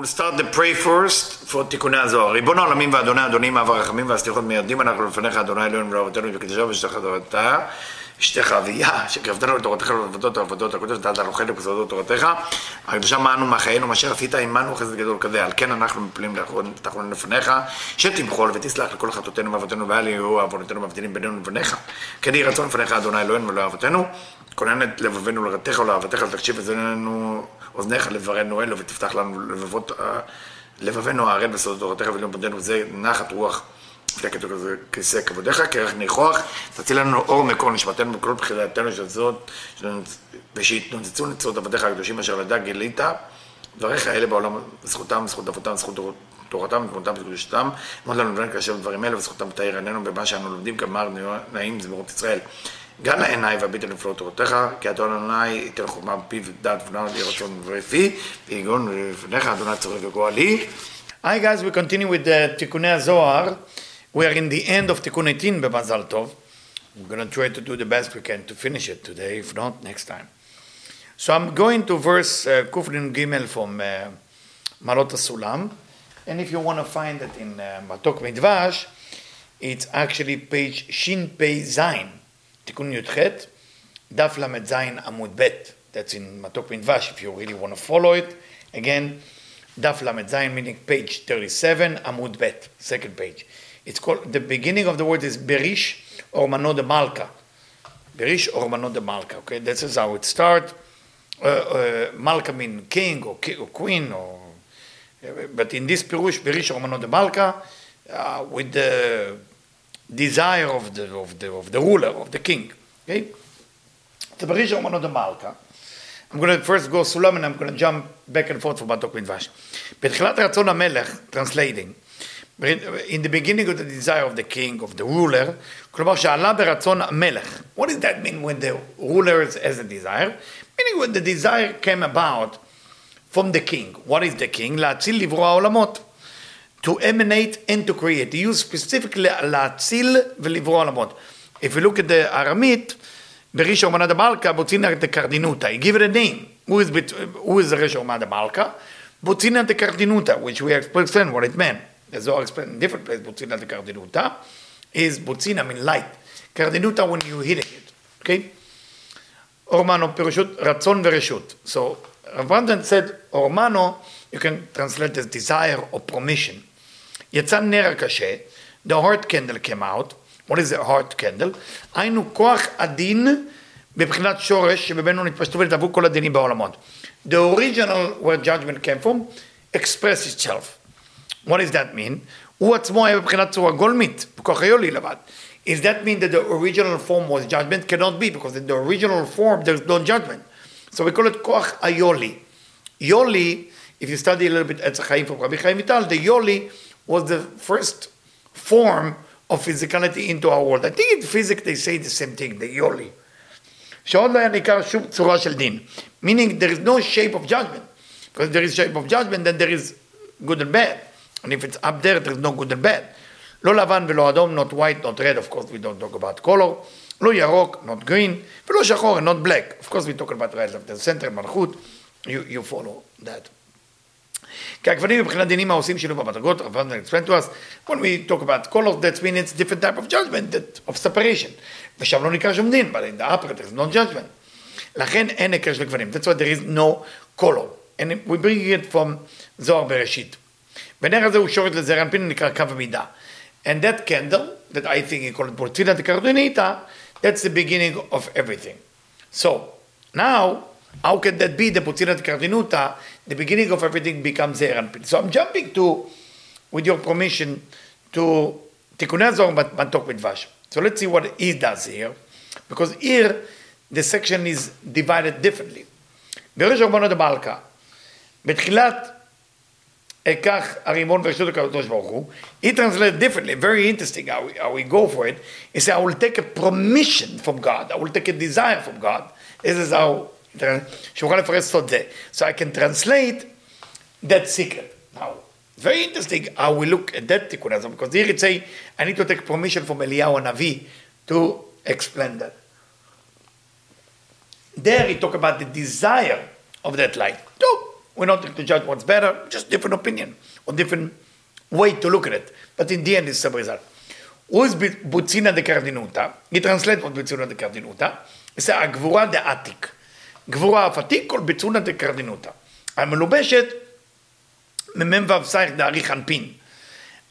we'll start the pray first for תיקוני הזוהר. ריבון העולמים ואדוני אדונים אב הרחמים והסליחות מיירדים אנחנו לפניך אדוני אלוהינו ולאבותינו וקדושה ושתך תורתה אשתך אביה שקרבתנו לתורתך ולעבודות העבודות הקודש ונתת לנו חלק בסודות תורתך הקדושה מענו מחיינו מה אשר עשית עמנו חסד גדול כזה. על כן אנחנו מפלים תחלון לפניך שתמחול ותסלח לכל חטאותינו ואבותינו ואל יהיו עוונותינו מבדילים בינינו לבניך כן יהי רצון לפניך אדוני אלוהינו ולא אבותינו כונן את לבבינו לרתך ולאהבתך ותקשיב וזננו אוזניך לברנו אלו ותפתח לנו לבבות, לבבינו הערל בסודות תורתך ולמודנו זה נחת רוח. כתוב כזה כיסא כבודיך, כרך ניחוח, תציל לנו אור מקור נשמתנו וכל בחילתנו של זאת, ושיתנוצצו נצרות עבדיך הקדושים אשר לדע גילית, דבריך אלה בעולם, זכותם, זכות אבותם, זכות תורתם ותמותם וקדושתם, אמרת לנו דברים כאשר דברים אלה, וזכותם תאיר עינינו במה שאנו לומדים, כמר נעים זמירות ישראל. גם לעיניי והביט על נפלאות תורתך, כי אדון אדוני ייתן חוכמה בפיו ודעת ונאו לי רצון ורפי, ויגון לפניך אדוני צורך וגואלי. Hi guys, we continue with the תיקוני הזוהר. We are in the end of תיקון 18 במזל טוב. We're going to try to do the best we can to finish it today, if not, next time. So I'm going to verse uh, קנ"ג from uh, מעלות הסולם, and if you want to find it in uh, מתוק מדבש, it's actually page ש"פ That's in Matok Midvash if you really want to follow it. Again, Daf Lamed Zayin, meaning page 37, Amud Bet, second page. It's called, the beginning of the word is Berish or Mano de Malka. Berish or Mano de Malka, okay? This is how it starts. Uh, uh, Malka means king or, queen but in this Pirush, Berish Romano de Malka, uh, with the desire of the, of the, of the ruler, of the king. Okay? The Barisha one of the Malka. I'm going to first go Sulam and I'm going to jump back and forth for Matok Midvash. בתחילת Ratzon המלך, translating, in the beginning of the desire of the king, of the ruler, כלומר שעלה ברצון המלך. What does that mean when the ruler has a desire? Meaning when the desire came about from the king. What is the king? להציל לברוא העולמות to emanate and to create. He used specifically להציל ולברוא עולמות. If you look at the Aramit, בריש אומנה דמלכה, בוצינה דקרדינותא. He give it a name. Who is, who is ריש אומנה דמלכה? בוצינה דקרדינותא, which we explain what it meant. The Zohar explained in different places, בוצינה דקרדינותא, is בוצינה, mean light. קרדינותא when you hitting it. Okay? אורמנו פירושות רצון ורשות. So, Rav Brandon said, אורמנו, you can translate as desire or permission. יצא נר הקשה, the heart candle came out. What is a heart candle? היינו כוח הדין בבחינת שורש שבמנו נתפשטו ונתעברו כל הדינים בעולמות. The original where judgment came from express itself. What does that mean? הוא עצמו היה בבחינת צורה גולמית, בכוח היולי לבד. Is that mean that the original form was judgment? Cannot be, because in the original form there's no judgment. So we call it כוח היולי. Yoli, if you study a little bit Etz Chaim from Rabbi Chaim Vital, the Yoli was the first form of physicality into our world. I think in physics they say the same thing, the Yoli. שעוד לא היה ניכר שום צורה של דין. Meaning there is no shape of judgment. Because if there is shape of judgment, then there is good and bad. And if it's up there, there is no good and bad. לא לבן ולא אדום, not white, not red, of course we don't talk about color. לא ירוק, not green, ולא שחור, not black. Of course we talk about right of the center, מלכות. You, you follow that. כי הגוונים מבחינת דינים העושים שילוב במדרגות, explain to us, when we talk about colors, that means it's different type of judgment, that, of separation. ושם לא נקרא שום דין, but in the upper there is no judgment. לכן אין היכר של גוונים, that's why there is no color. And we bring it from זוהר בראשית. ונר הזה הוא שורת לזרע אנפין, נקרא קו המידה. And that candle, that I think he called פורצינה דקרדוניתא, that's the beginning of everything. So, now, how can that be? The Putzilat Kardinuta, the beginning of everything becomes Eranpin. So I'm jumping to, with your permission, to Tikkuné but Matok Midvash. So let's see what he does here, because here the section is divided differently. ביורש ארמונות המלכה, בתחילת אקח הרימון ורשות הקדוש ברוך הוא, he translates differently, very interesting how we, how we go for it, he said I will take a permission from God, I will take a desire from God, this is how so I can translate that secret. Now, very interesting how we look at that tikkun azam, because here it say, I need to take permission from Eliyahu Navi to explain that. There he talk about the desire of that light. No, we're not to judge what's better, just different opinion or different way to look at it. But in the end, it's the result. Who's Butzina de Cardinuta? He translates what Butzina de Cardinuta He says, Agvura de Atik. גבורה אף עתיק, כל ביצונה דקרדינותא. המלובשת ממ"ו סייך דארי חנפין.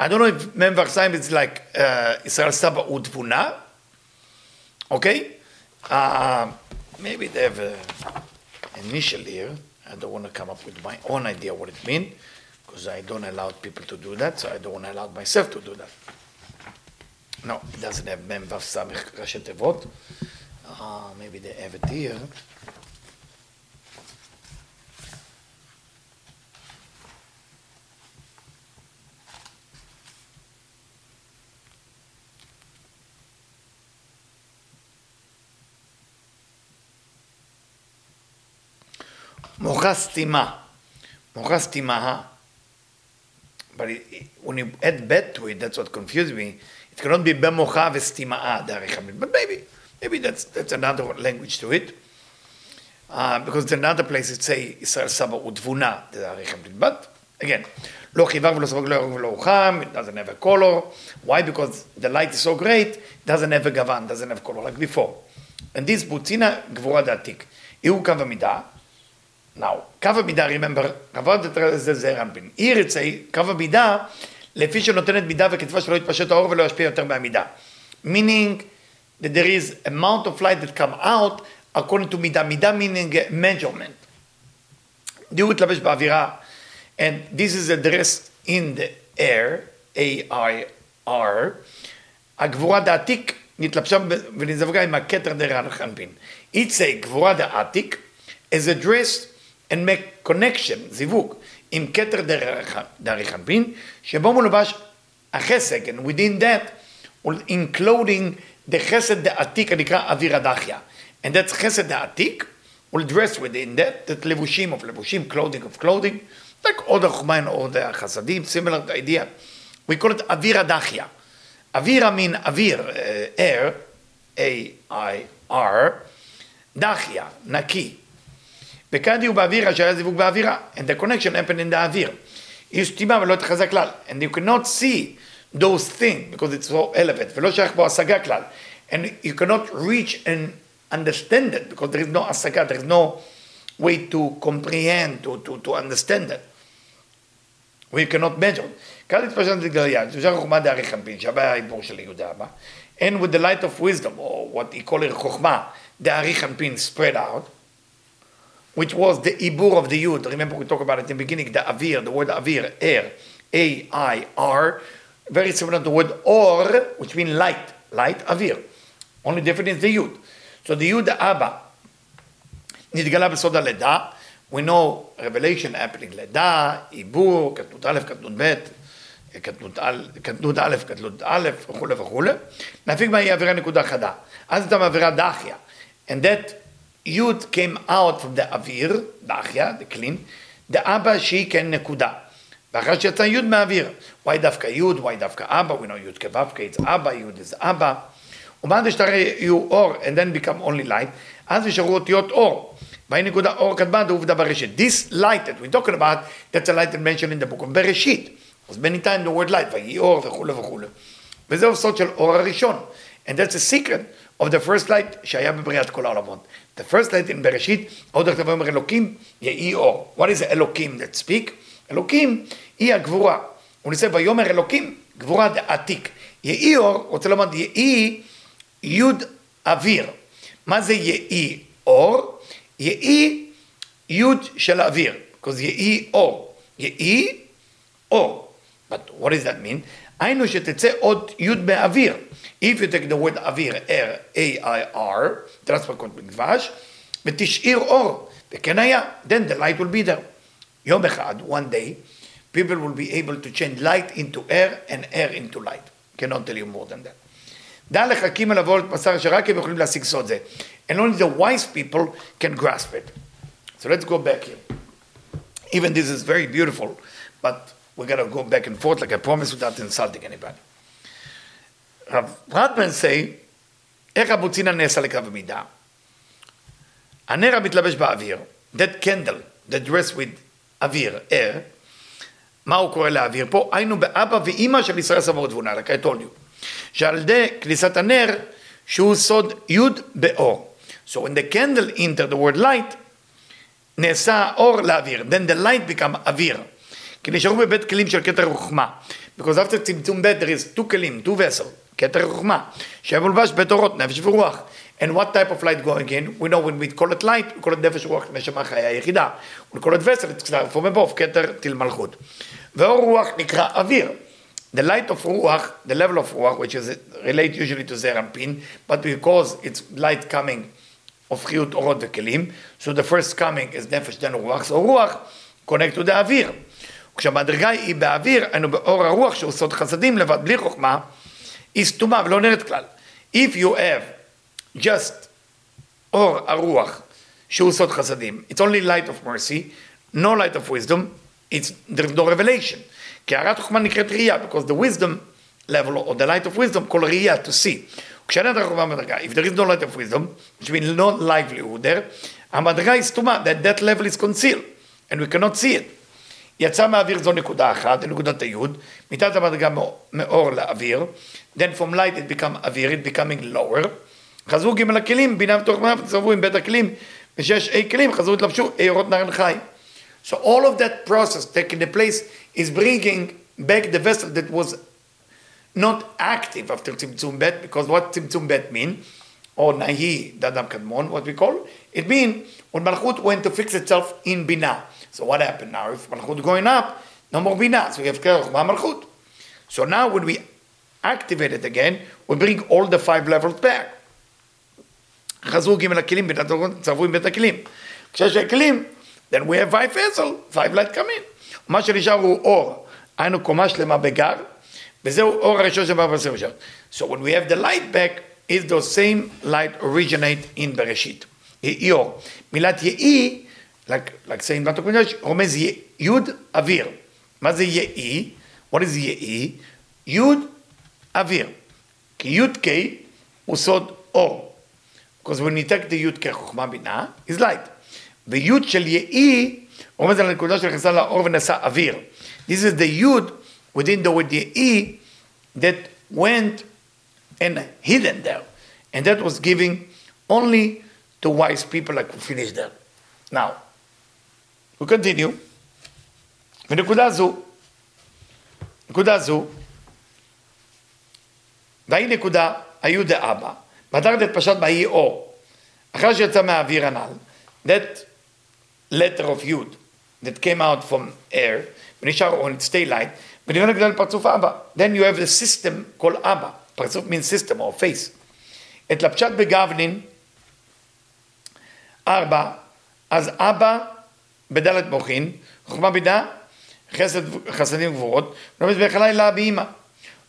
Don't know if מ"ו סייך like uh, ישראל סבא ותבונה? Uh, want to come up with my own idea what it means, because I don't allow people to do that, so I don't want to allow myself to do that. No, it doesn't have mem vav samich ראשי תיבות. Uh, they have it here. מוחה סתימה. מוחה סתימה. But it, when you add bet to it, that's what confused me. It cannot be bemocha v'stima'a But maybe, maybe that's, that's another language to it. Uh, because in another place it say ישראל סבא ותבונה But again, לא חיוור ולא סבק, לא ירוק ולא חם, it doesn't have a color. Why? Because the light is so great, it doesn't have a גוון, doesn't have color like before. And this בוצינה גבורה דעתיק. הוא קו המידה, Now, קו המידה, remember, עבוד זה זה רמפין. היא ירצה, קו המידה, לפי שנותנת מידה וכתבה שלא יתפשט האור ולא ישפיע יותר מהמידה. meaning that there is amount of light that come out according to מידה. מידה meaning measurement. דיוק התלבש באווירה, and this is addressed in the air, A-I-R, הגבורה דעתיק נתלבשה ונזווגה עם הכתר דרן חנפין. It's a גבורה דעתיק is addressed and make connection, זיווג, עם כתר דרך אנפין, שבו מולבש החסק, and within that, including the חסד דעתיק הנקרא אוויר הדחיה. And that's חסד דעתיק, will dress within that, that לבושים of לבושים, clothing of clothing, like all the חומן or the חסדים, similar idea. We call it אוויר הדחיה. אוויר mean אוויר, uh, air, A-I-R, דחיה, נקי. וכדי הוא באוויר אשר היה זיווג באווירה. And the connection happened in the האוויר. היא סתימה ולא התחזה כלל. And you cannot see those things because it's so elevated. ולא שייך בו השגה כלל. And you cannot reach and understand it because there is no השגה, there is no way to comprehend, to, to, to understand it. We cannot measure. כאן התפשט לגליה, זה חוכמה דארי חנפין, שווה העיבור של יהודה אבא. And with the light of wisdom, or what he call it חוכמה, דארי חנפין spread out. Which was the ibur of the yud. Remember we talked about it in the beginning, the avir, the word avir, air, A-I-R, very similar to the word or, which means light, light, avir. Only difference is the yud. So the yud abba, נתגלה בסוד הלידה, we know revelation happening לידה, עיבור, קטנות א', קטנות ב', קטנות א', קטנות א', וכולי וכולי, נפיק מהי עבירה נקודה חדה. אז אתה מעבירה. And that Yud came out from the Avir, the the clean, the Abba she can nekuda. ואחרי שיצא יוד מהאוויר. Why דווקא יוד? Why דווקא אבא? We know יוד כו"ק, it's אבא, יוד is אבא. ומה זה שתראה יהיו אור, and then become only light, אז נשארו אותיות אור. והיא נקודה אור כתבה עובדה בראשית. This light that we're talking about, that's a light that mentioned in the book of בראשית. אז times the word light, ויהי אור וכולי וכולי. וזהו סוד של אור הראשון. And that's a secret of the first light שהיה בבריאת כל העולמות. The first light in בראשית, עוד הכתב אומר אלוקים, יהי אור. What is אלוקים that speak? אלוקים היא הגבורה. הוא ניסה ויאמר אלוקים, גבורה דעתיק. יהי אור, רוצה לומר יהי יוד אוויר. מה זה יהי אור? יהי יוד של אוויר. because יהי אור. יהי אור. But what does that mean? היינו שתצא עוד יוד באוויר. If you take the word אוויר, air, A-I-R, טרנספרקות בדבש, ותשאיר אור, וכן היה, then the light will be there. יום אחד, one day, people will be able to change light into air and air into light. cannot tell you more than that. דע לך קימה לבוא לבשר שרק הם יכולים להשיג סוד זה. And only the wise people can grasp it. So let's go back here. Even this is very beautiful, but we gotta go back and forth like I promised without insulting anybody. רב רטמן say, איך הבוצינה נעשה לקו המידה? הנר המתלבש באוויר, that candle, that dress with אוויר, air, מה הוא קורא לאוויר פה? היינו באבא ואימא של ישראל סבור תבונה, like I told you. שעל ידי כניסת הנר, שהוא סוד י' באור. So when the candle enter the word light, נעשה אור לאוויר. Then the light become אוויר. כי נשארו בבית כלים של כתר חוכמה. Because after צמצום ב' there is two כלים, two vessel, כתר חוכמה, שהיה מולבש בית אורות, נפש ורוח. And what type of light going in? We know when we call it light, we call it נפש רוח, נשמה חיה יחידה. We call it vessel, it's from above, כתר תל מלכות. ואור רוח נקרא אוויר. The light of רוח, the level of רוח, which is relate usually to אנפין, but because it's light coming of חיות אורות וכלים, so the first coming is נפש then רוח, so רוח connect to the אוויר. כשהמדרגה היא באוויר, היינו באור הרוח שהוא סוד חסדים לבד, בלי חוכמה, היא סתומה ולא נראית כלל. If you have just אור הרוח שהוא סוד חסדים, it's only light of mercy, no light of wisdom, it's, there's no revelation. כי הערת חוכמה נקראת ראייה, because the wisdom level, or the light of wisdom, כל ראייה, to see. כשאין את החוכמה במדרגה, if there is no light of wisdom, which means no livelihood there, המדרגה היא סתומה, that that level is concealed, and we cannot see it. יצא מהאוויר זו נקודה אחת, נקודת היוד, מתת המדרגה מאור לאוויר, then from light it become אוויר, it becoming lower, חזרו ג' הכלים, בינה ותוך מאה, וצרבו עם בית הכלים, ושש אי כלים, חזרו התלבשו, אי אורות נערן חי. So all of that process taking the place is bringing back the vessel that was not active after Tzimtzum Bet, because what Tzimtzum Bet mean, or Nahi Dadam Kadmon, what we call, it mean when Malchut went to fix itself in Binah. So what happened now? If Malchut going up, no more Binah, so we have Kerachma Malchut. So now when we activate it again, we bring all the five levels back. חזרו ג' הכלים, צרבו עם בית הכלים. כשיש הכלים, then we have five vessel, five light come in. מה שנשאר הוא אור, היינו קומה שלמה בגר, וזהו אור הראשון שבא בעשר שעות. So when we have the light back, is the same light originate in בראשית. יהי אור. מילת יהי, like, like saying בתוך קודש, רומז יוד אוויר. מה זה יהי? What is יהי? יוד אוויר. כי יוד קיי הוא סוד אור. Because when you take the יוד כחוכמה בינה, is light. ויוד של יהי רומז על הנקודה שנכנסה לאור ונעשה אוויר. This is the יוד within the word יהי that went and hidden there. And that was giving only to wise people like we finished there. Now, we continue. ונקודה זו, נקודה זו, והיא נקודה, היו דאבא, והדרת את פשט בהיא אור, אחרי שיצא מהאוויר הנ"ל, that letter of יוד, that came out from air, ונשאר on its daylight, ונראה נגדל פרצוף אבא. Then you have a system called אבא, פרצוף means system or face. את לפשט בגבנין, ארבע, אז אבא בדלת מוחין, חוכמה בינה, חסד, חסדים גבורות, ונובד בחלי לה באימא.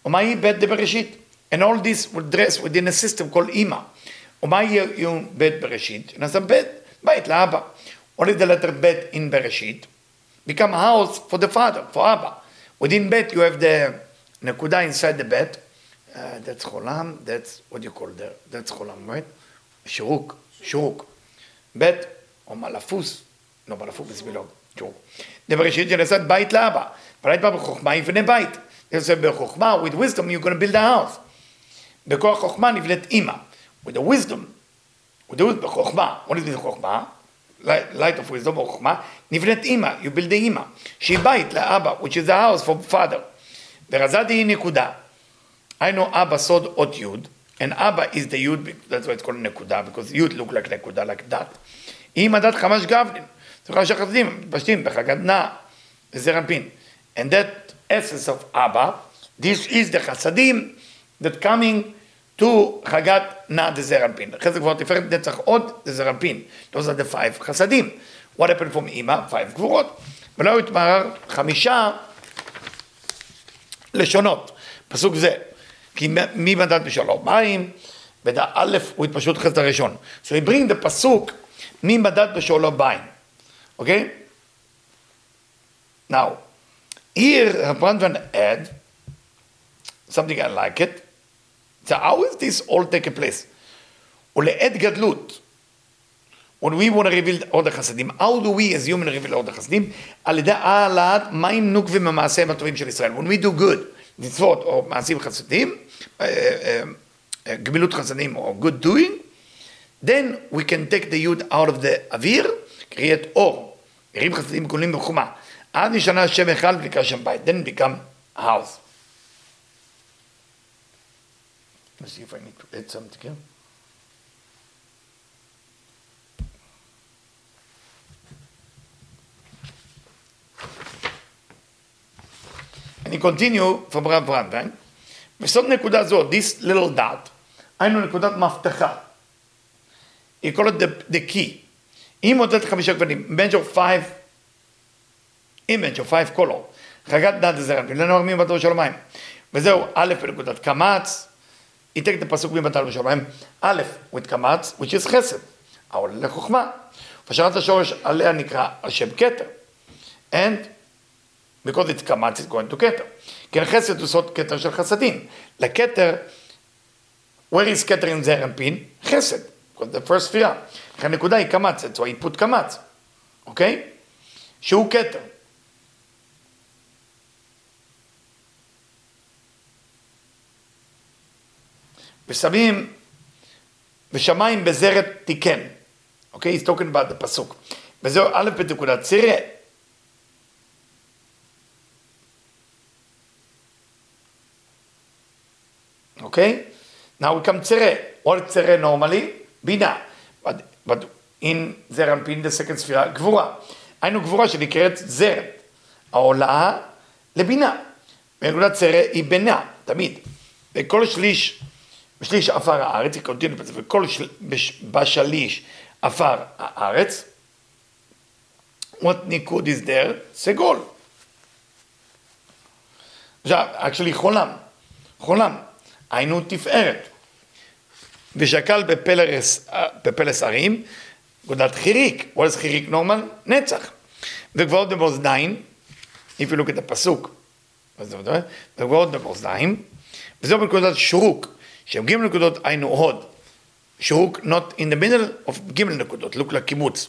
ומהי בית דבראשית? And all this will dress within a system called אימא. ומהי בית בראשית? נעשה בית, בית לאבא. Is the letter bet in Bereshit? Become house for the father, for Abba. Within bet you have the nekuda inside the bet. Uh, that's cholam. That's what you call there. That's cholam, right? Shuruk, shuruk. Bet or malafus. No, malafus is below. Shuruk. The Bereshit שנעשית בית לאבא. בית בא בחוכמה יבנה בית. זה בחוכמה, with wisdom you're going to build a house. בכוח חוכמה נבנית אימא. With the wisdom, with the wisdom, בחוכמה. what is חוכמה? light of wisdom או חוכמה, נבנית אימא, you build the אימא, שהיא בית לאבא, which is a house for father. ורזדי היא נקודה. היינו אבא סוד אות יוד, and אבא is the יוד, that's why it's called נקודה, because יוד look like נקודה, like that. היא מדד חמש גבלין, זה חמש החסדים, מתפשטים בחגת נע, וזר אנפין. And that essence of אבא, this is the חסדים that coming to חגת נע דזר אנפין. אחרי זה כבר תפארת נצח עוד דזר אנפין. those are the five חסדים. what happened from אימא? five גבורות. ולא התמרר חמישה לשונות. פסוק זה. כי מי מדד בשלום מים? בדע א' הוא התפשטות חסד הראשון. So he bring the פסוק מי מדד בשלום מים. אוקיי? Now, here Rabban add something I like it. So how is this all taking place? ולעת גדלות, when we want to reveal עוד החסדים, how do we as human reveal עוד החסדים? על ידי העלאת מים נוקבים במעשיהם הטובים של ישראל. When we do good, מצוות או מעשים חסדים, גמילות חסדים או good doing, then we can take the yud out of the אוויר, create אור, ירים חסדים גולים בחומה. עד נשנה שם אחד ונקרא שם בית, then become house. אני from רב ברנדביין, בסוד נקודה זו, this little dot, היינו נקודת מבטחה. היא קוראת the key. היא מודדת חמישה גוונים, of five, image of five color, חגת דת הזרע, ולנו בתור של המים. וזהו, א' בנקודת קמץ, היא תקת הפסוק מבטל בשמיים, א', with קמץ, which is חסד, העולה לחוכמה. ושרת השורש עליה נקרא על שם כתר. And because it's קמץ, it's going to כתר. כן, חסד הוא סוד כתר של חסדים. לכתר, where is כתר in זרע אנפין? חסד. because the first ספירה. לכן הנקודה היא קמץ, so I put קמץ, אוקיי? שהוא כתר. ושמים, ושמיים בזרת תיקן. אוקיי? he's talking about the פסוק. וזהו א' בנקודת צירה. Okay? Now we come tzere. What is tzere normally? בינה. But, but in זר אנפין, the second ספירה, גבורה. היינו גבורה שנקראת זרת. העולה לבינה. ונקודת צרה היא בינה, תמיד. וכל שליש, בשליש עפר הארץ, היא קונטינות בזה, וכל של, בש, בשליש עפר הארץ, what ניקוד is there? סגול. עכשיו, actually חולם. חולם. היינו תפארת. ושקל בפלס, בפלס הרים, גודלת חיריק. is חיריק נורמל? נצח. וגבעות במאזניים, if you הפסוק, וגבעות במאזניים, וזהו בנקודת שרוק, שהם ג' נקודות היינו הוד. שרוק not in the middle of ג' נקודות, look לקיבוץ.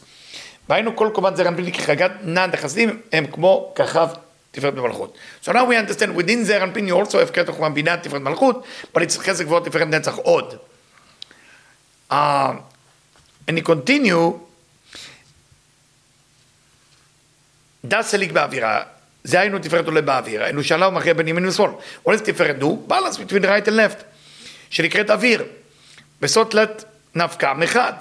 והיינו כל קומת זרע אנפין כחגת נעד החסדים, הם כמו כוכב תפארת במלכות. So now we understand within זרע אנפין you also have כתר חומה בינה תפארת מלכות, but it's חסד גבוהות תפארת נצח עוד. Uh, אני continue, דס סליק באווירה, זה היינו תפארת עולה באוויר, היינו שאלה ומכריע בין ימין ושמאל. עולה תפארת דו, balance between right and left, שנקראת אוויר. בסוד תלת נפקא מחד.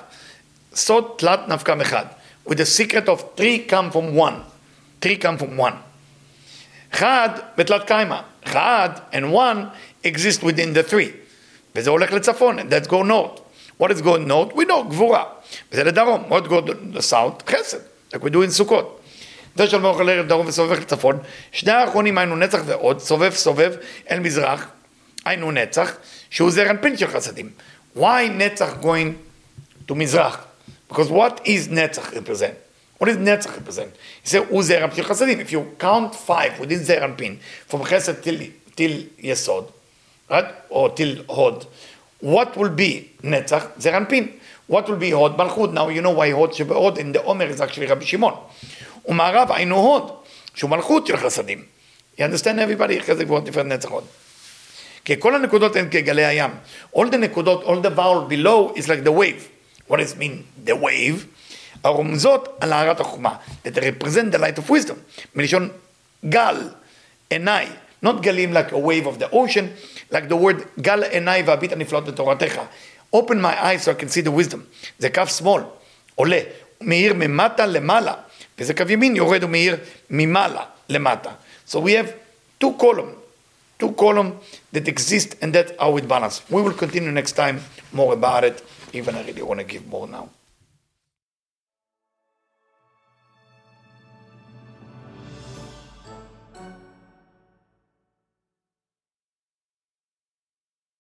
סוד תלת נפקא מחד. with the secret of three come from one. three come from one. חד בתלת קיימא. חד and one exist within the three. וזה הולך לצפון, and that's go north. what is go north? we know, גבורה. וזה לדרום. what go south? חסד. like we do in סוכות. זה של מוח לערב דרום וסובב לצפון. שני האחרונים היינו נצח ועוד, סובב סובב אל מזרח, היינו נצח, שהוא זר אנפין של חסדים. why נצח going to מזרח? because what is נצח represent? what is נצח represent? זה הוא זר אנפין של חסדים. if you count five within זר אנפין, from חסד till, till יסוד, right? או till הוד, what will be נצח? זר אנפין. what will be הוד? מלכות. now you know why הוד שבהוד in the עומר is actually רבי שמעון. ומערב היינו הוד, שהוא מלכות של חסדים. You understand everybody? חסד גבוהות תפארת נצח הוד. כי כל הנקודות הן כגלי הים. All the נקודות, all the vowel below is like the wave. What does it mean? The wave. הרומזות על הארת החוכמה. That represent the light of wisdom. מלשון גל, עיניי. Not גלים like a wave of the ocean, like the word גל עיניי והביט הנפלאות בתורתך. Open my eyes so I can see the wisdom. זה קו שמאל, עולה, מאיר ממטה למעלה. וזה קו ימין יורד ומאיר ממעלה למטה. So we have two column, two column that exist and that's how it balance. We will continue next time more about it, even I really want to give more now.